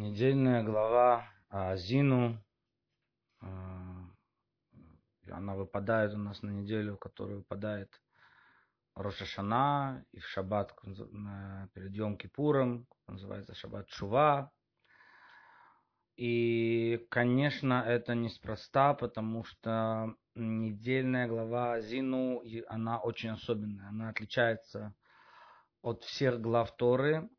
недельная глава Азину. А, она выпадает у нас на неделю, которая выпадает Рошашана и в шаббат перед Йом Кипуром, называется шаббат Шува. И, конечно, это неспроста, потому что недельная глава Азину, она очень особенная. Она отличается от всех глав Торы,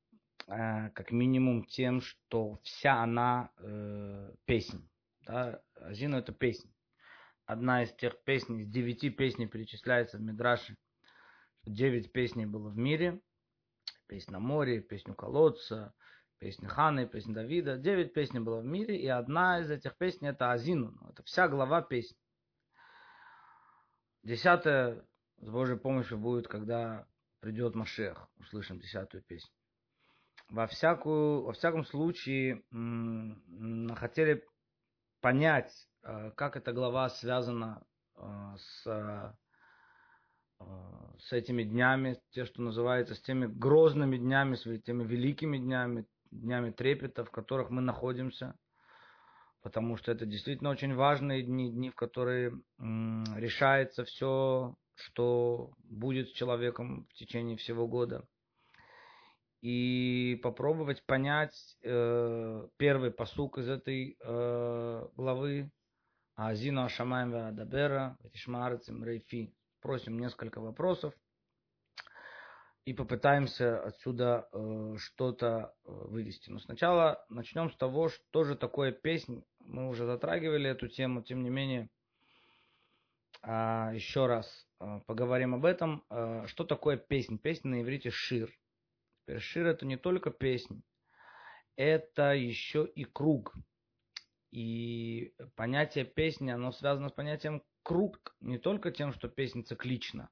как минимум тем, что вся она э, песня. Да? Азину это песня. Одна из тех песней, из девяти песней перечисляется в Мидраше. Девять песней было в мире. Песня море, песню колодца, песня Ханы, песня Давида. Девять песней было в мире, и одна из этих песней это Азину. Это вся глава песни. Десятая с Божьей помощью будет, когда придет Машех. Услышим десятую песню. Во, всякую, во всяком случае, хотели понять, э, как эта глава связана э, с, э, с этими днями, те, что называется, с теми грозными днями, с теми великими днями, днями трепета, в которых мы находимся, потому что это действительно очень важные дни, дни, в которые решается все что будет с человеком в течение всего года. И попробовать понять э, первый посук из этой э, главы. Азину Ашамаем Вадабера, Тишмарцем Рейфи. Просим несколько вопросов и попытаемся отсюда э, что-то э, вывести. Но сначала начнем с того, что же такое песнь. Мы уже затрагивали эту тему, тем не менее, э, еще раз а, поговорим об этом. А, что такое песнь? Песня на иврите шир. Теперь шир это не только песнь, это еще и круг. И понятие песни, оно связано с понятием круг, не только тем, что песня циклична,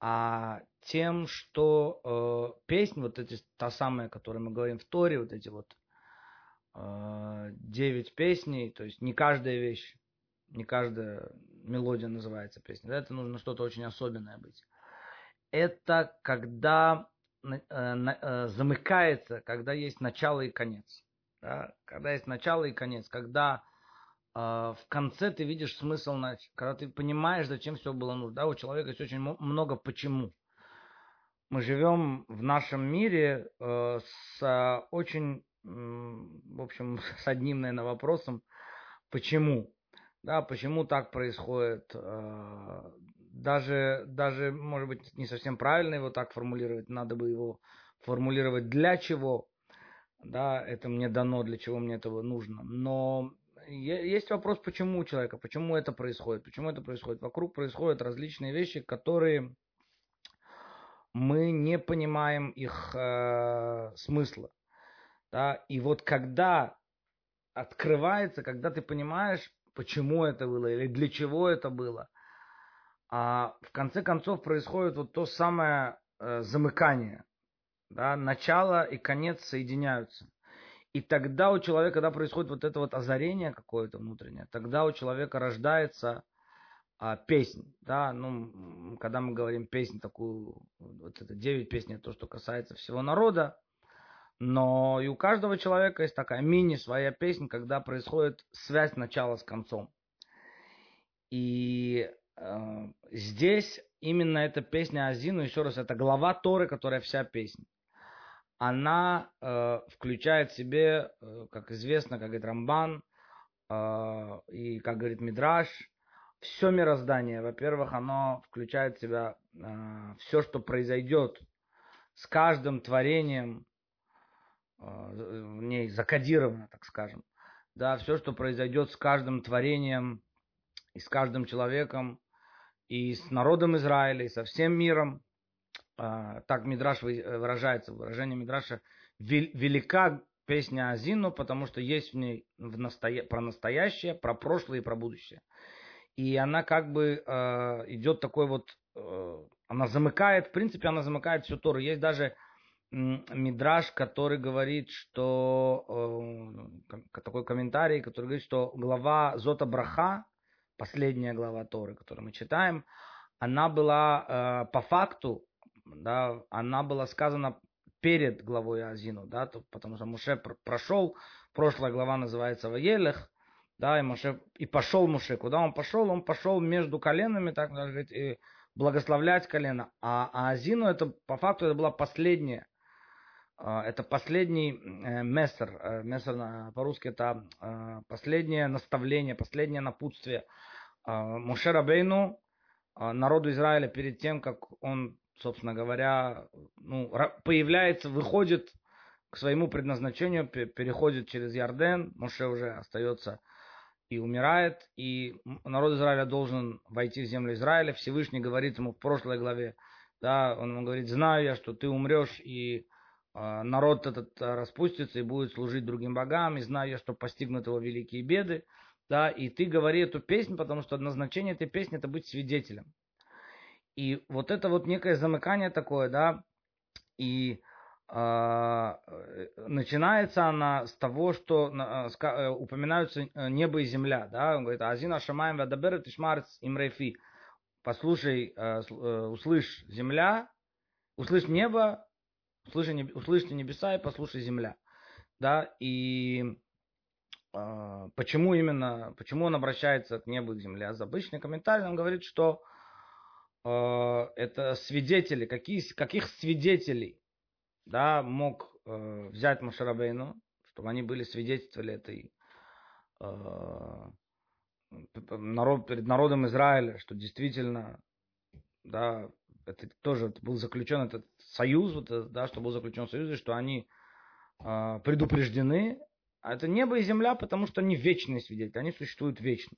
а тем, что э, песнь, вот эти, та самая, о которой мы говорим в Торе, вот эти вот э, девять песней, то есть не каждая вещь, не каждая мелодия называется песня. Да, это нужно что-то очень особенное быть. Это когда э, э, замыкается, когда есть начало и конец. Да? Когда есть начало и конец, когда э, в конце ты видишь смысл, когда ты понимаешь, зачем все было нужно. Да, у человека есть очень много почему. Мы живем в нашем мире э, с очень, в общем, с одним, наверное, вопросом, почему. Да, почему так происходит? Даже, даже, может быть, не совсем правильно его так формулировать, надо бы его формулировать для чего, да, это мне дано, для чего мне этого нужно. Но есть вопрос, почему у человека, почему это происходит, почему это происходит. Вокруг происходят различные вещи, которые мы не понимаем их э, смысла. Да? И вот когда открывается, когда ты понимаешь, почему это было или для чего это было. А в конце концов происходит вот то самое э, замыкание. Да, начало и конец соединяются. И тогда у человека, когда происходит вот это вот озарение какое-то внутреннее, тогда у человека рождается а, песнь. Да, ну, когда мы говорим песнь такую, вот это девять песней, то, что касается всего народа, но и у каждого человека есть такая мини своя песня, когда происходит связь начала с концом. И здесь именно эта песня Азину, еще раз, это глава Торы, которая вся песня. Она э, включает в себе, э, как известно, как говорит Рамбан, э, и как говорит Мидраш, все мироздание. Во-первых, оно включает в себя э, все, что произойдет с каждым творением, Э, в ней закодировано, так скажем. Да, все, что произойдет с каждым творением и с каждым человеком, и с народом Израиля, и со всем миром. А, так Мидраш выражается, выражение Мидраша, велика песня Азину, потому что есть в ней в настоя... про настоящее, про прошлое и про будущее. И она как бы э, идет такой вот, э, она замыкает, в принципе, она замыкает всю Тору. Есть даже мидраж, который говорит, что э, такой комментарий, который говорит, что глава Зота Браха, последняя глава Торы, которую мы читаем, она была э, по факту, да, она была сказана перед главой Азину, да, то, потому что Муше прошел, прошлая глава называется Ваелех, да, и, Муше, и пошел Муше. Куда он пошел? Он пошел между коленами, так сказать, и благословлять колено. А, а Азину это по факту это была последняя это последний э, мессер, э, мессер по-русски это э, последнее наставление, последнее напутствие а, Муше Рабейну, а, народу Израиля перед тем, как он, собственно говоря, ну, появляется, выходит к своему предназначению, переходит через Ярден, Муше уже остается и умирает, и народ Израиля должен войти в землю Израиля. Всевышний говорит ему в прошлой главе, да, он ему говорит, знаю я, что ты умрешь, и а, народ этот а, распустится и будет служить другим богам, и знаю я, что постигнут его великие беды, да, и ты говори эту песню, потому что назначение этой песни это быть свидетелем. И вот это вот некое замыкание такое, да, и э, начинается она с того, что э, упоминаются небо и земля, да, он говорит, Азина Шамаем Вадабер Тишмарц Имрейфи, послушай, э, услышь земля, услышь небо, Услыши, услышьте небеса и послушай земля. Да, и э, почему именно, почему он обращается к небу и к земле? А обычный комментарий он говорит, что э, это свидетели, какие, каких свидетелей да, мог э, взять Машарабейну, чтобы они были свидетельствовали этой э, народ, перед народом Израиля, что действительно да, это тоже был заключен этот союз, вот, да, что был заключен союз, и что они э, предупреждены. А это небо и земля, потому что они вечные свидетели, они существуют вечно.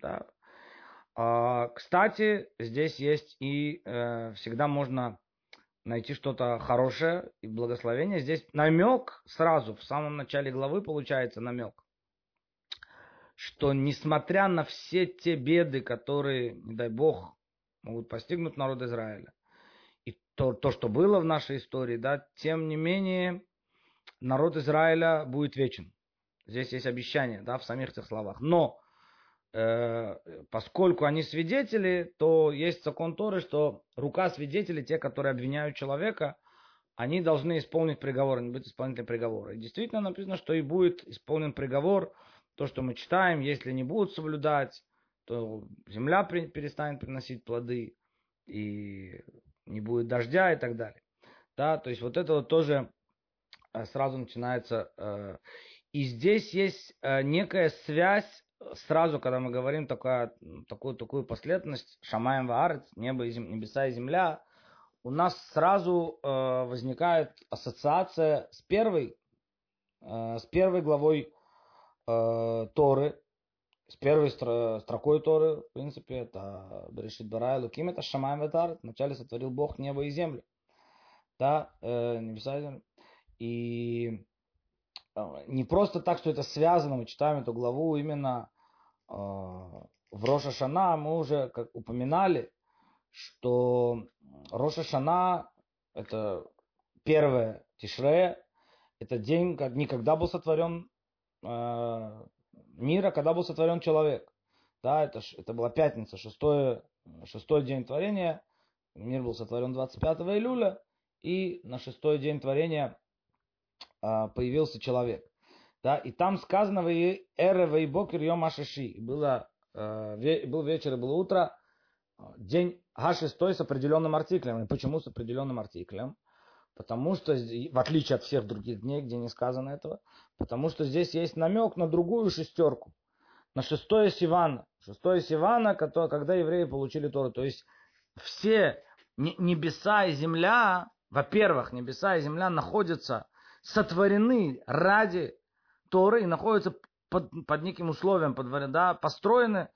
Да. А, кстати, здесь есть и э, всегда можно найти что-то хорошее и благословение. Здесь намек сразу, в самом начале главы получается намек, что несмотря на все те беды, которые, не дай бог, могут постигнуть народ Израиля. И то, то, что было в нашей истории, да, тем не менее, народ Израиля будет вечен. Здесь есть обещание, да, в самих этих словах. Но, э, поскольку они свидетели, то есть закон Торы, что рука свидетелей, те, которые обвиняют человека, они должны исполнить приговор, они будут исполнителем приговора. И действительно написано, что и будет исполнен приговор, то, что мы читаем, если не будут соблюдать, то земля перестанет приносить плоды, и не будет дождя и так далее. Да, то есть вот это вот тоже э, сразу начинается. Э, и здесь есть э, некая связь, сразу, когда мы говорим такая, такую, такую последовательность, Шамаем Ваарец, небо и зем, небеса и земля, у нас сразу возникает ассоциация с первой, с первой главой Торы, с первой строкой Торы, в принципе, это Берешит Барай Луким, это Шамай Ветар. Вначале сотворил Бог небо и землю. Да, э, небеса и землю. И э, не просто так, что это связано, мы читаем эту главу именно э, в Роша Шана, мы уже как упоминали, что Роша Шана это первое Тишре, это день, как никогда был сотворен э, мира, когда был сотворен человек. Да, это, это была пятница, шестой, шестой день творения. Мир был сотворен 25 июля, и на шестой день творения а, появился человек. Да, и там сказано в Эре Вейбокер Йом Ашиши. Было, а, был вечер и было утро, день А6 с определенным артиклем. И почему с определенным артиклем? Потому что, в отличие от всех других дней, где не сказано этого, потому что здесь есть намек на другую шестерку, на шестое Сивана. Шестое Сивана, когда евреи получили Тору. То есть все небеса и земля, во-первых, небеса и земля находятся, сотворены ради Торы и находятся под, под неким условием, под, да, построены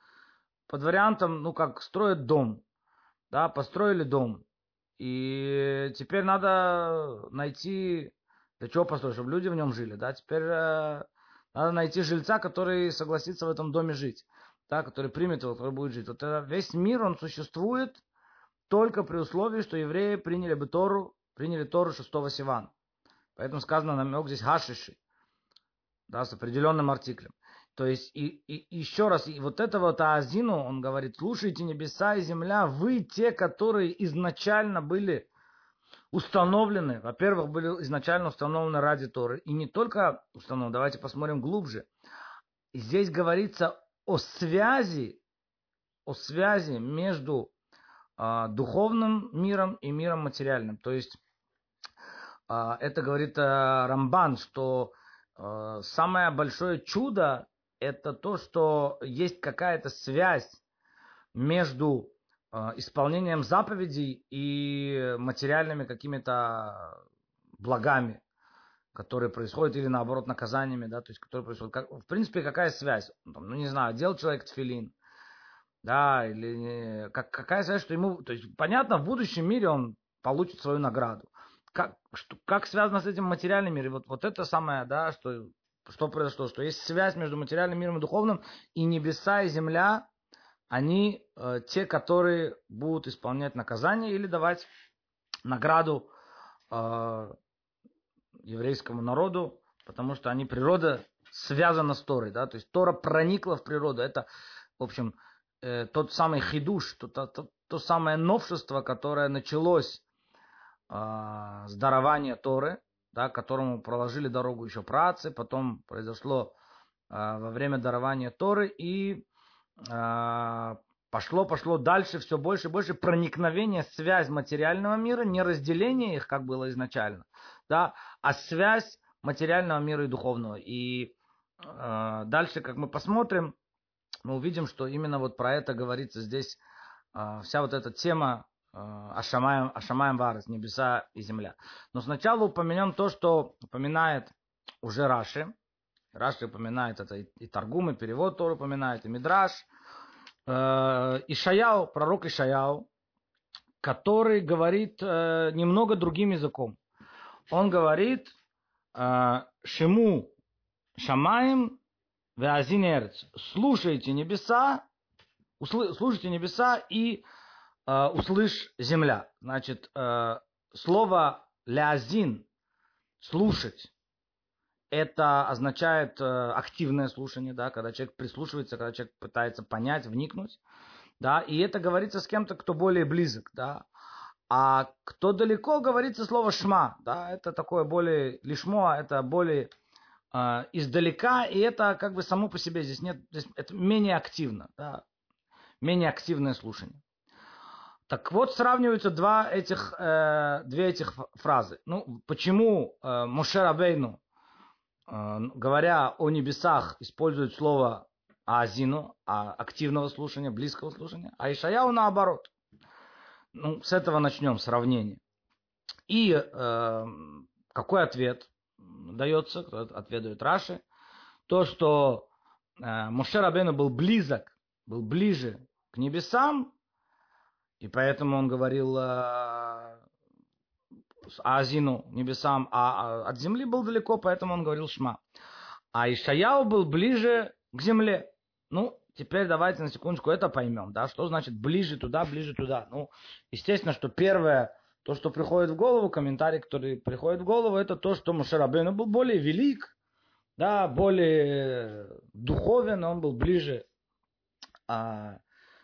под вариантом, ну как строят дом. Да, построили дом. И теперь надо найти, для чего построить, чтобы люди в нем жили, да, теперь э, надо найти жильца, который согласится в этом доме жить, да, который примет его, который будет жить. Вот это, весь мир, он существует только при условии, что евреи приняли бы Тору, приняли Тору шестого Сивана. Поэтому сказано намек здесь хашиши, да, с определенным артиклем. То есть, и, и еще раз, и вот это вот Аазину, он говорит, слушайте небеса и земля, вы те, которые изначально были установлены, во-первых, были изначально установлены ради Торы, и не только установлены, давайте посмотрим глубже. Здесь говорится о связи, о связи между а, духовным миром и миром материальным. То есть а, это говорит а, Рамбан, что а, самое большое чудо это то, что есть какая-то связь между а, исполнением заповедей и материальными какими-то благами, которые происходят, или наоборот наказаниями, да, то есть которые происходят. Как, в принципе, какая связь? Ну, не знаю, делал человек тфилин, да, или как, какая связь, что ему, то есть понятно, в будущем мире он получит свою награду. Как, что, как связано с этим материальным миром? Вот, вот это самое, да, что, что произошло, что есть связь между материальным миром и духовным, и небеса и земля, они э, те, которые будут исполнять наказание или давать награду э, еврейскому народу, потому что они природа связана с Торой, да, то есть Тора проникла в природу. Это, в общем, э, тот самый хидуш, то, то, то, то самое новшество, которое началось э, с дарования Торы, да, которому проложили дорогу еще працы, потом произошло э, во время дарования Торы, и э, пошло, пошло дальше все больше и больше проникновение, связь материального мира, не разделение их, как было изначально, да, а связь материального мира и духовного. И э, дальше, как мы посмотрим, мы увидим, что именно вот про это говорится здесь э, вся вот эта тема Ашамаем, Ашамаем Варес, небеса и земля. Но сначала упомянем то, что упоминает уже Раши. Раши упоминает это и, и Таргум, и перевод тоже упоминает, и Мидраш. Э, Ишаяу, пророк Ишаяу, который говорит э, немного другим языком. Он говорит э, Шиму Шамаем Веазинерц. Слушайте небеса, услы, слушайте небеса и э, услышь земля. Значит, э, слово лязин, слушать, это означает э, активное слушание, да, когда человек прислушивается, когда человек пытается понять, вникнуть, да, и это говорится с кем-то, кто более близок, да. А кто далеко, говорится слово шма, да, это такое более, лишмо, это более э, издалека, и это как бы само по себе здесь нет, здесь это менее активно, да, менее активное слушание. Так вот, сравниваются два этих, э, две этих фразы. Ну, почему э, Моше Рабейну, э, говоря о небесах, использует слово азину, а активного слушания, близкого слушания, а Ишаяу наоборот. Ну, с этого начнем сравнение. И э, какой ответ? дается, отведает Раши, то, что э, Моше Рабену был близок, был ближе к небесам, и поэтому он говорил э, Азину, небесам, а, а от земли был далеко, поэтому он говорил Шма. А Ишаяу был ближе к земле. Ну, теперь давайте на секундочку это поймем, да, что значит ближе туда, ближе туда. Ну, естественно, что первое, то, что приходит в голову, комментарий, который приходит в голову, это то, что Мушарабейну был более велик, да, более духовен, он был ближе а,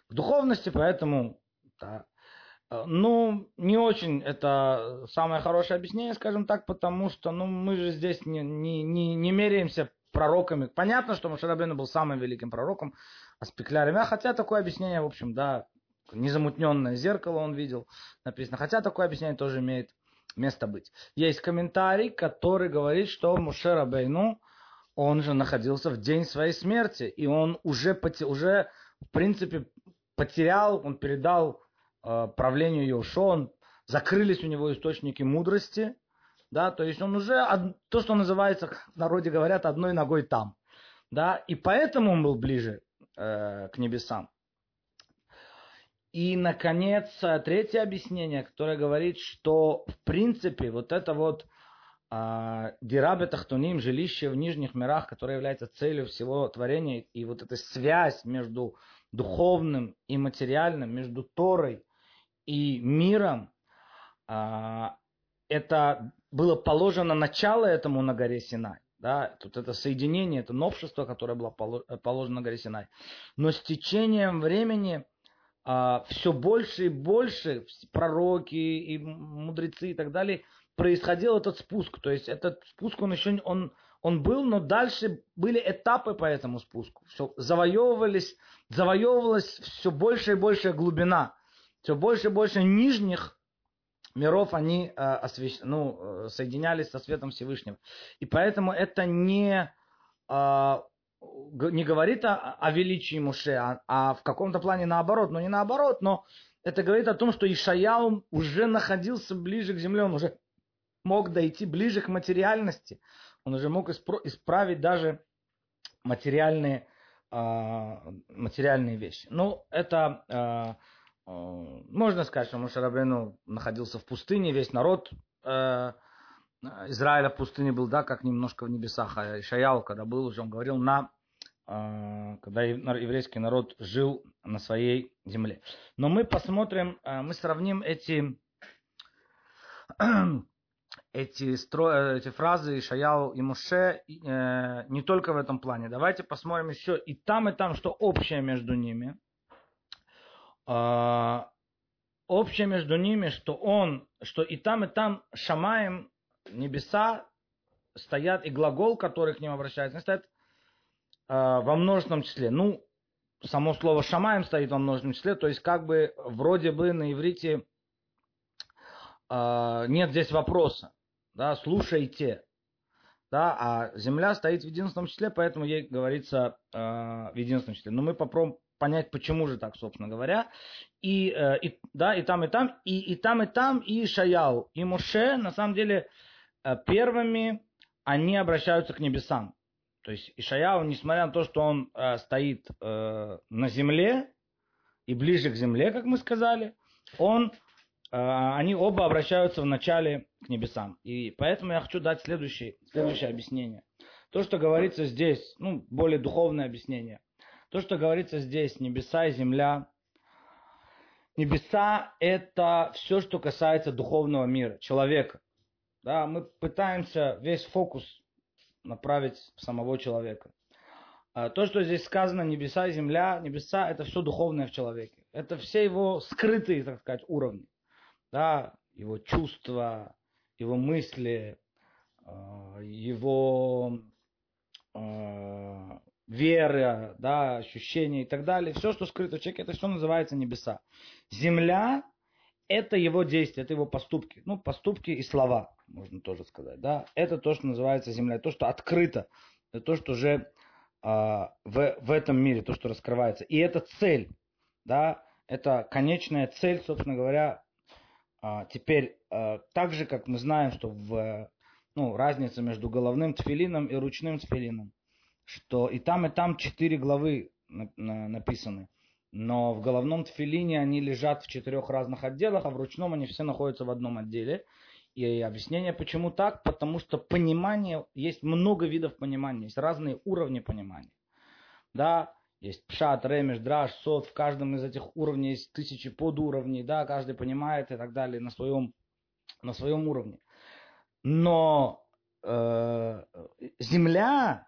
к духовности, поэтому, да, ну, не очень это самое хорошее объяснение, скажем так, потому что, ну, мы же здесь не, не, не, не меряемся пророками. Понятно, что Мушарабейну был самым великим пророком, а спеклярами, а хотя такое объяснение, в общем, да, незамутненное зеркало он видел, написано. Хотя такое объяснение тоже имеет место быть. Есть комментарий, который говорит, что Мушера он же находился в день своей смерти, и он уже, уже в принципе, потерял, он передал правлению Йошо, он, закрылись у него источники мудрости, да, то есть он уже, то, что называется, в народе говорят, одной ногой там, да, и поэтому он был ближе э, к небесам. И, наконец, третье объяснение, которое говорит, что, в принципе, вот это вот а, Дирабе Тахтуним, жилище в нижних мирах, которое является целью всего творения, и вот эта связь между духовным и материальным, между Торой и миром, а, это было положено начало этому на горе Синай. Да, тут это соединение, это новшество, которое было положено на горе Синай. Но с течением времени а, все больше и больше пророки и мудрецы и так далее происходил этот спуск. То есть этот спуск, он еще он, он был, но дальше были этапы по этому спуску. Все завоевывались, завоевывалась все больше и больше глубина. Все больше и больше нижних миров они э, освещ... ну, э, соединялись со светом Всевышнего. И поэтому это не, э, не говорит о, о величии Муше, а, а в каком-то плане наоборот. Но не наоборот, но это говорит о том, что Ишаяу уже находился ближе к земле, он уже мог дойти ближе к материальности. Он уже мог исправить даже материальные, э, материальные вещи. Ну, это э, можно сказать, что Мушарабену находился в пустыне, весь народ э, Израиля в пустыне был, да, как немножко в небесах. А Ишаял, когда был уже, он говорил на когда еврейский народ жил на своей земле. Но мы посмотрим, мы сравним эти эти, стро... эти фразы Шаял и Муше э, не только в этом плане. Давайте посмотрим еще и там, и там, что общее между ними. Э, общее между ними, что он, что и там, и там Шамаем, небеса стоят, и глагол, который к ним обращается, стоит э, во множественном числе. Ну, само слово Шамаем стоит во множественном числе, то есть как бы вроде бы на иврите э, нет здесь вопроса да, слушайте, да, а земля стоит в единственном числе, поэтому ей говорится э, в единственном числе. Но мы попробуем понять, почему же так, собственно говоря. И, э, и, да, и там, и там, и, и там, и там, и Шаял, и Муше, на самом деле, э, первыми они обращаются к небесам. То есть Ишаяу, несмотря на то, что он э, стоит э, на земле и ближе к земле, как мы сказали, он а, они оба обращаются в начале к небесам. И поэтому я хочу дать следующее, следующее объяснение. То, что говорится здесь, ну, более духовное объяснение. То, что говорится здесь, небеса и земля. Небеса – это все, что касается духовного мира, человека. Да, мы пытаемся весь фокус направить в самого человека. А то, что здесь сказано, небеса и земля, небеса – это все духовное в человеке. Это все его скрытые, так сказать, уровни да, его чувства, его мысли, а, его а, вера, да, ощущения и так далее. Все, что скрыто в человеке, это все называется небеса. Земля – это его действия, это его поступки. Ну, поступки и слова, можно тоже сказать. Да? Это то, что называется земля, то, что открыто, это то, что уже а, в, в этом мире, то, что раскрывается. И это цель, да, это конечная цель, собственно говоря, а, теперь, а, так же, как мы знаем, что в, ну, разница между головным тфилином и ручным тфилином, что и там, и там четыре главы написаны. Но в головном тфилине они лежат в четырех разных отделах, а в ручном они все находятся в одном отделе. И объяснение, почему так, потому что понимание, есть много видов понимания, есть разные уровни понимания. Да, есть пшат, ремеш, драж, сот. В каждом из этих уровней есть тысячи подуровней. Да, каждый понимает и так далее на своем, на своем уровне. Но э, земля,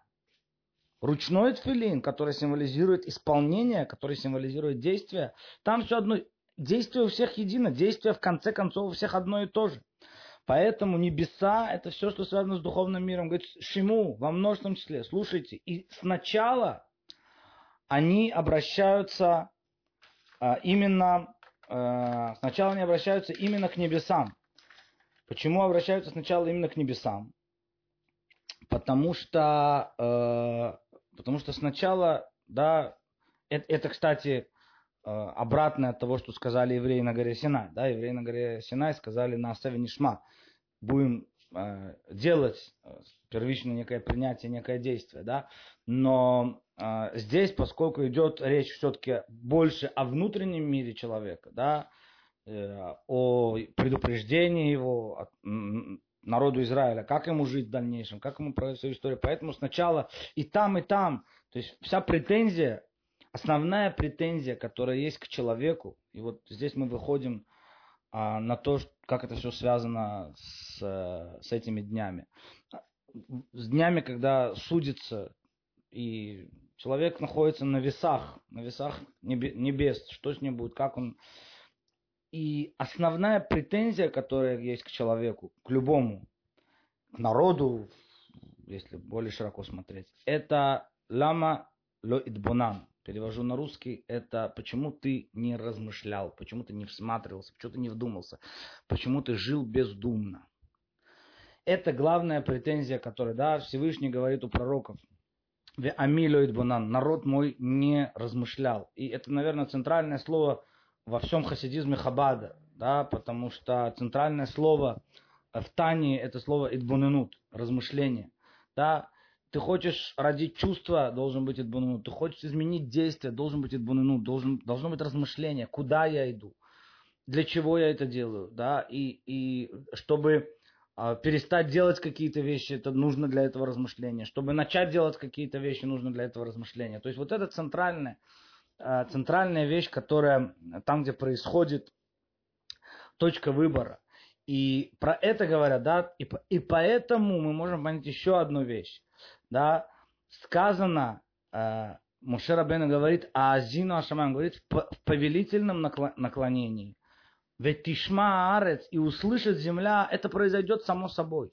ручной тфилин, который символизирует исполнение, который символизирует действие, там все одно, действие у всех едино, действие в конце концов у всех одно и то же. Поэтому небеса – это все, что связано с духовным миром. Говорит, Шиму во множественном числе. Слушайте, и сначала они обращаются а, именно, а, сначала они обращаются именно к небесам. Почему обращаются сначала именно к небесам? Потому что, э, потому что сначала, да, это, это кстати, э, обратное от того, что сказали евреи на горе Синай. Да, евреи на горе Синай сказали на Асаве Нишма. Будем э, делать первичное некое принятие, некое действие, да, но а, здесь, поскольку идет речь все-таки больше о внутреннем мире человека, да, э, о предупреждении его народу Израиля, как ему жить в дальнейшем, как ему пройти свою историю. Поэтому сначала и там, и там, то есть вся претензия, основная претензия, которая есть к человеку, и вот здесь мы выходим а, на то, как это все связано с, с этими днями. С днями, когда судится и Человек находится на весах, на весах небес. Что с ним будет, как он... И основная претензия, которая есть к человеку, к любому, к народу, если более широко смотреть, это лама ло идбунан. Перевожу на русский, это почему ты не размышлял, почему ты не всматривался, почему ты не вдумался, почему ты жил бездумно. Это главная претензия, которая, да, Всевышний говорит у пророков. Амилоид бунан, народ мой не размышлял. И это, наверное, центральное слово во всем хасидизме Хабада, да, потому что центральное слово в Тане это слово идбуненут, размышление. Да, ты хочешь родить чувство, должен быть идбуненут. Ты хочешь изменить действие, должен быть идбуненут. Должен, должно быть размышление, куда я иду, для чего я это делаю. Да? И, и чтобы а, перестать делать какие-то вещи, это нужно для этого размышления. Чтобы начать делать какие-то вещи, нужно для этого размышления. То есть вот это центральная, а, центральная вещь, которая там, где происходит точка выбора. И про это говорят, да, и, и поэтому мы можем понять еще одну вещь. Да, сказано, э, Мушера Бена говорит, а Азину Ашаман говорит в повелительном наклонении. Ведь Тишма Арец и услышит земля, это произойдет само собой.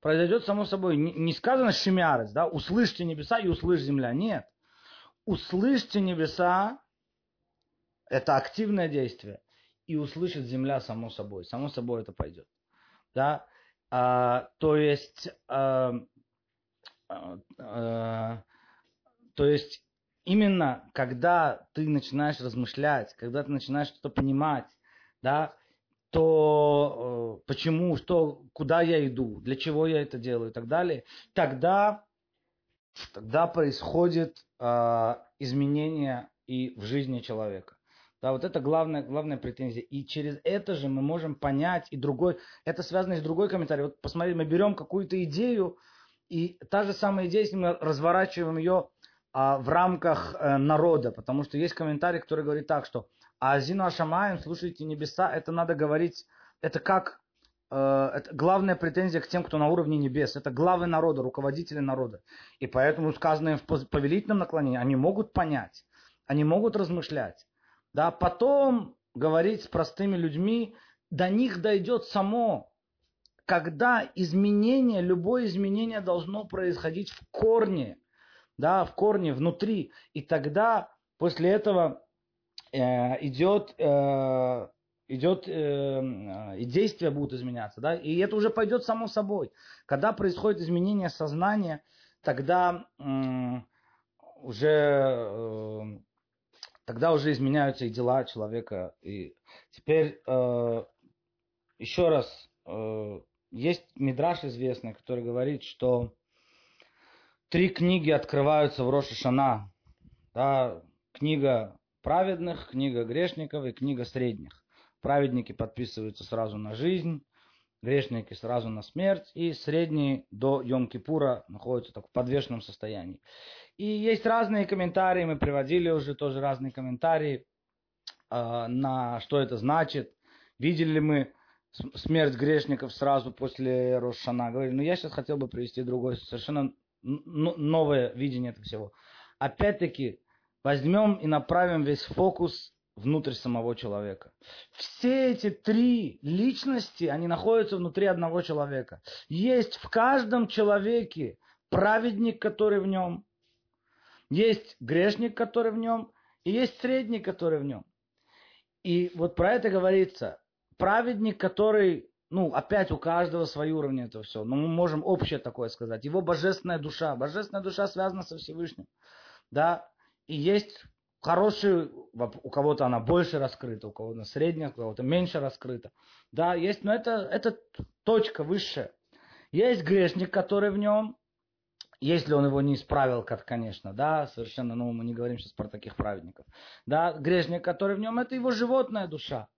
Произойдет само собой. Не, не сказано Шемиарец, да, услышьте небеса и услышь земля. Нет. Услышьте небеса, это активное действие. И услышит земля само собой. Само собой это пойдет. Да? А, то есть, а, а, а, то есть, именно когда ты начинаешь размышлять, когда ты начинаешь что-то понимать, да, то э, почему, что, куда я иду, для чего я это делаю и так далее, тогда, тогда происходит э, изменение и в жизни человека. Да, вот это главная, главная претензия. И через это же мы можем понять и другой, это связано с другой комментарием. Вот посмотрите, мы берем какую-то идею, и та же самая идея, если мы разворачиваем ее а, в рамках а, народа, потому что есть комментарий, который говорит так, что а Азину Ашамаем, слушайте небеса, это надо говорить, это как э, это главная претензия к тем, кто на уровне небес. Это главы народа, руководители народа. И поэтому сказанное в повелительном наклонении, они могут понять, они могут размышлять. Да, потом говорить с простыми людьми, до них дойдет само, когда изменение, любое изменение должно происходить в корне, да, в корне, внутри. И тогда после этого Э, идет, э, идет э, и действия будут изменяться, да, и это уже пойдет само собой. Когда происходит изменение сознания, тогда уже тогда уже изменяются и дела человека. И теперь еще раз есть мидраш известный, который говорит, что три книги открываются в Рошашана. Да, книга праведных, книга грешников и книга средних. Праведники подписываются сразу на жизнь, грешники сразу на смерть, и средние до Йом-Кипура находятся так в подвешенном состоянии. И есть разные комментарии, мы приводили уже тоже разные комментарии э, на что это значит. Видели ли мы смерть грешников сразу после Рошана? Говорили, но я сейчас хотел бы привести другое, совершенно новое видение этого всего. Опять-таки, возьмем и направим весь фокус внутрь самого человека. Все эти три личности, они находятся внутри одного человека. Есть в каждом человеке праведник, который в нем, есть грешник, который в нем, и есть средний, который в нем. И вот про это говорится. Праведник, который, ну, опять у каждого свой уровень это все, но мы можем общее такое сказать. Его божественная душа. Божественная душа связана со Всевышним. Да, и есть хорошие, у кого-то она больше раскрыта, у кого-то средняя, у кого-то меньше раскрыта. Да, есть, но это, это точка высшая. Есть грешник, который в нем, если он его не исправил, как, конечно, да, совершенно, ну, мы не говорим сейчас про таких праведников. Да, грешник, который в нем, это его животная душа.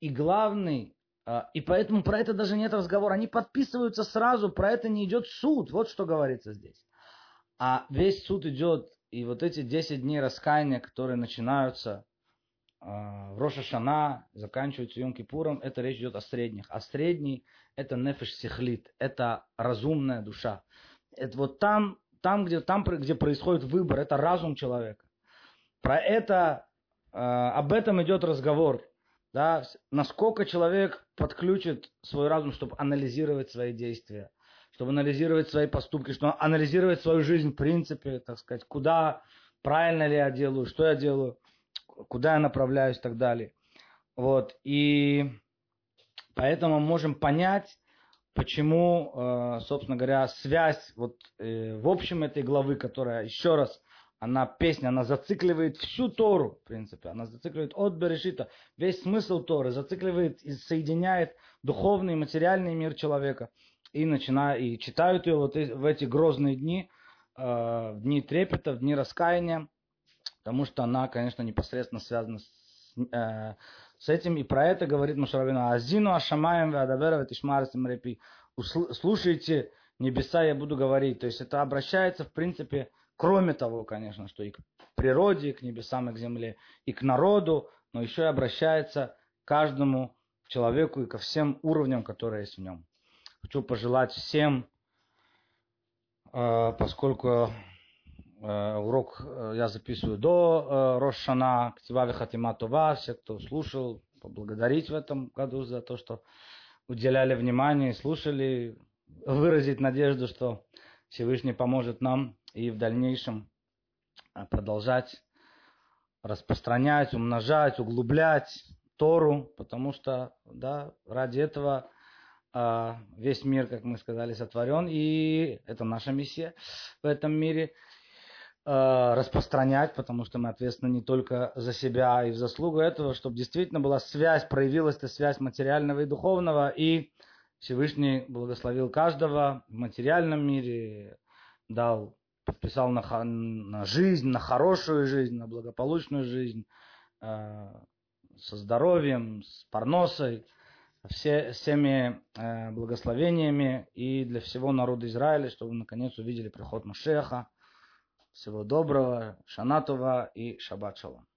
И главный, а, и поэтому про это даже нет разговора. Они подписываются сразу, про это не идет суд. Вот что говорится здесь. А весь суд идет и вот эти 10 дней раскаяния, которые начинаются э, в Роша Шана, заканчиваются Йом Кипуром, это речь идет о средних. А средний это нефеш сихлит, это разумная душа. Это вот там там, где, там, где происходит выбор, это разум человека. Про это, э, об этом идет разговор. Да, насколько человек подключит свой разум, чтобы анализировать свои действия, чтобы анализировать свои поступки, чтобы анализировать свою жизнь в принципе, так сказать, куда, правильно ли я делаю, что я делаю, куда я направляюсь и так далее. Вот, и поэтому мы можем понять, почему, э, собственно говоря, связь вот э, в общем этой главы, которая, еще раз, она песня, она зацикливает всю Тору, в принципе. Она зацикливает от Берешита, весь смысл Торы, зацикливает и соединяет духовный и материальный мир человека. И, начиная, и читают ее вот в эти грозные дни, э, в дни трепета, в дни раскаяния, потому что она, конечно, непосредственно связана с, э, с этим. И про это говорит Мушарабина. Азину ашамаем вадабера ватишмарсим репи. Слушайте небеса, я буду говорить. То есть это обращается, в принципе, Кроме того, конечно, что и к природе, и к небесам, и к земле, и к народу, но еще и обращается к каждому человеку и ко всем уровням, которые есть в нем. Хочу пожелать всем, э, поскольку э, урок э, я записываю до Рошана, Ктивави Хатима Това, все, кто слушал, поблагодарить в этом году за то, что уделяли внимание, слушали, выразить надежду, что Всевышний поможет нам и в дальнейшем продолжать распространять, умножать, углублять Тору, потому что да, ради этого весь мир, как мы сказали, сотворен, и это наша миссия в этом мире э, распространять, потому что мы ответственны не только за себя и в заслугу этого, чтобы действительно была связь, проявилась эта связь материального и духовного, и Всевышний благословил каждого в материальном мире, дал подписал на, на жизнь, на хорошую жизнь, на благополучную жизнь, э, со здоровьем, с парносой, все, всеми э, благословениями и для всего народа Израиля, чтобы наконец увидели приход Машеха. Всего доброго, Шанатова и Шаббат Шалом.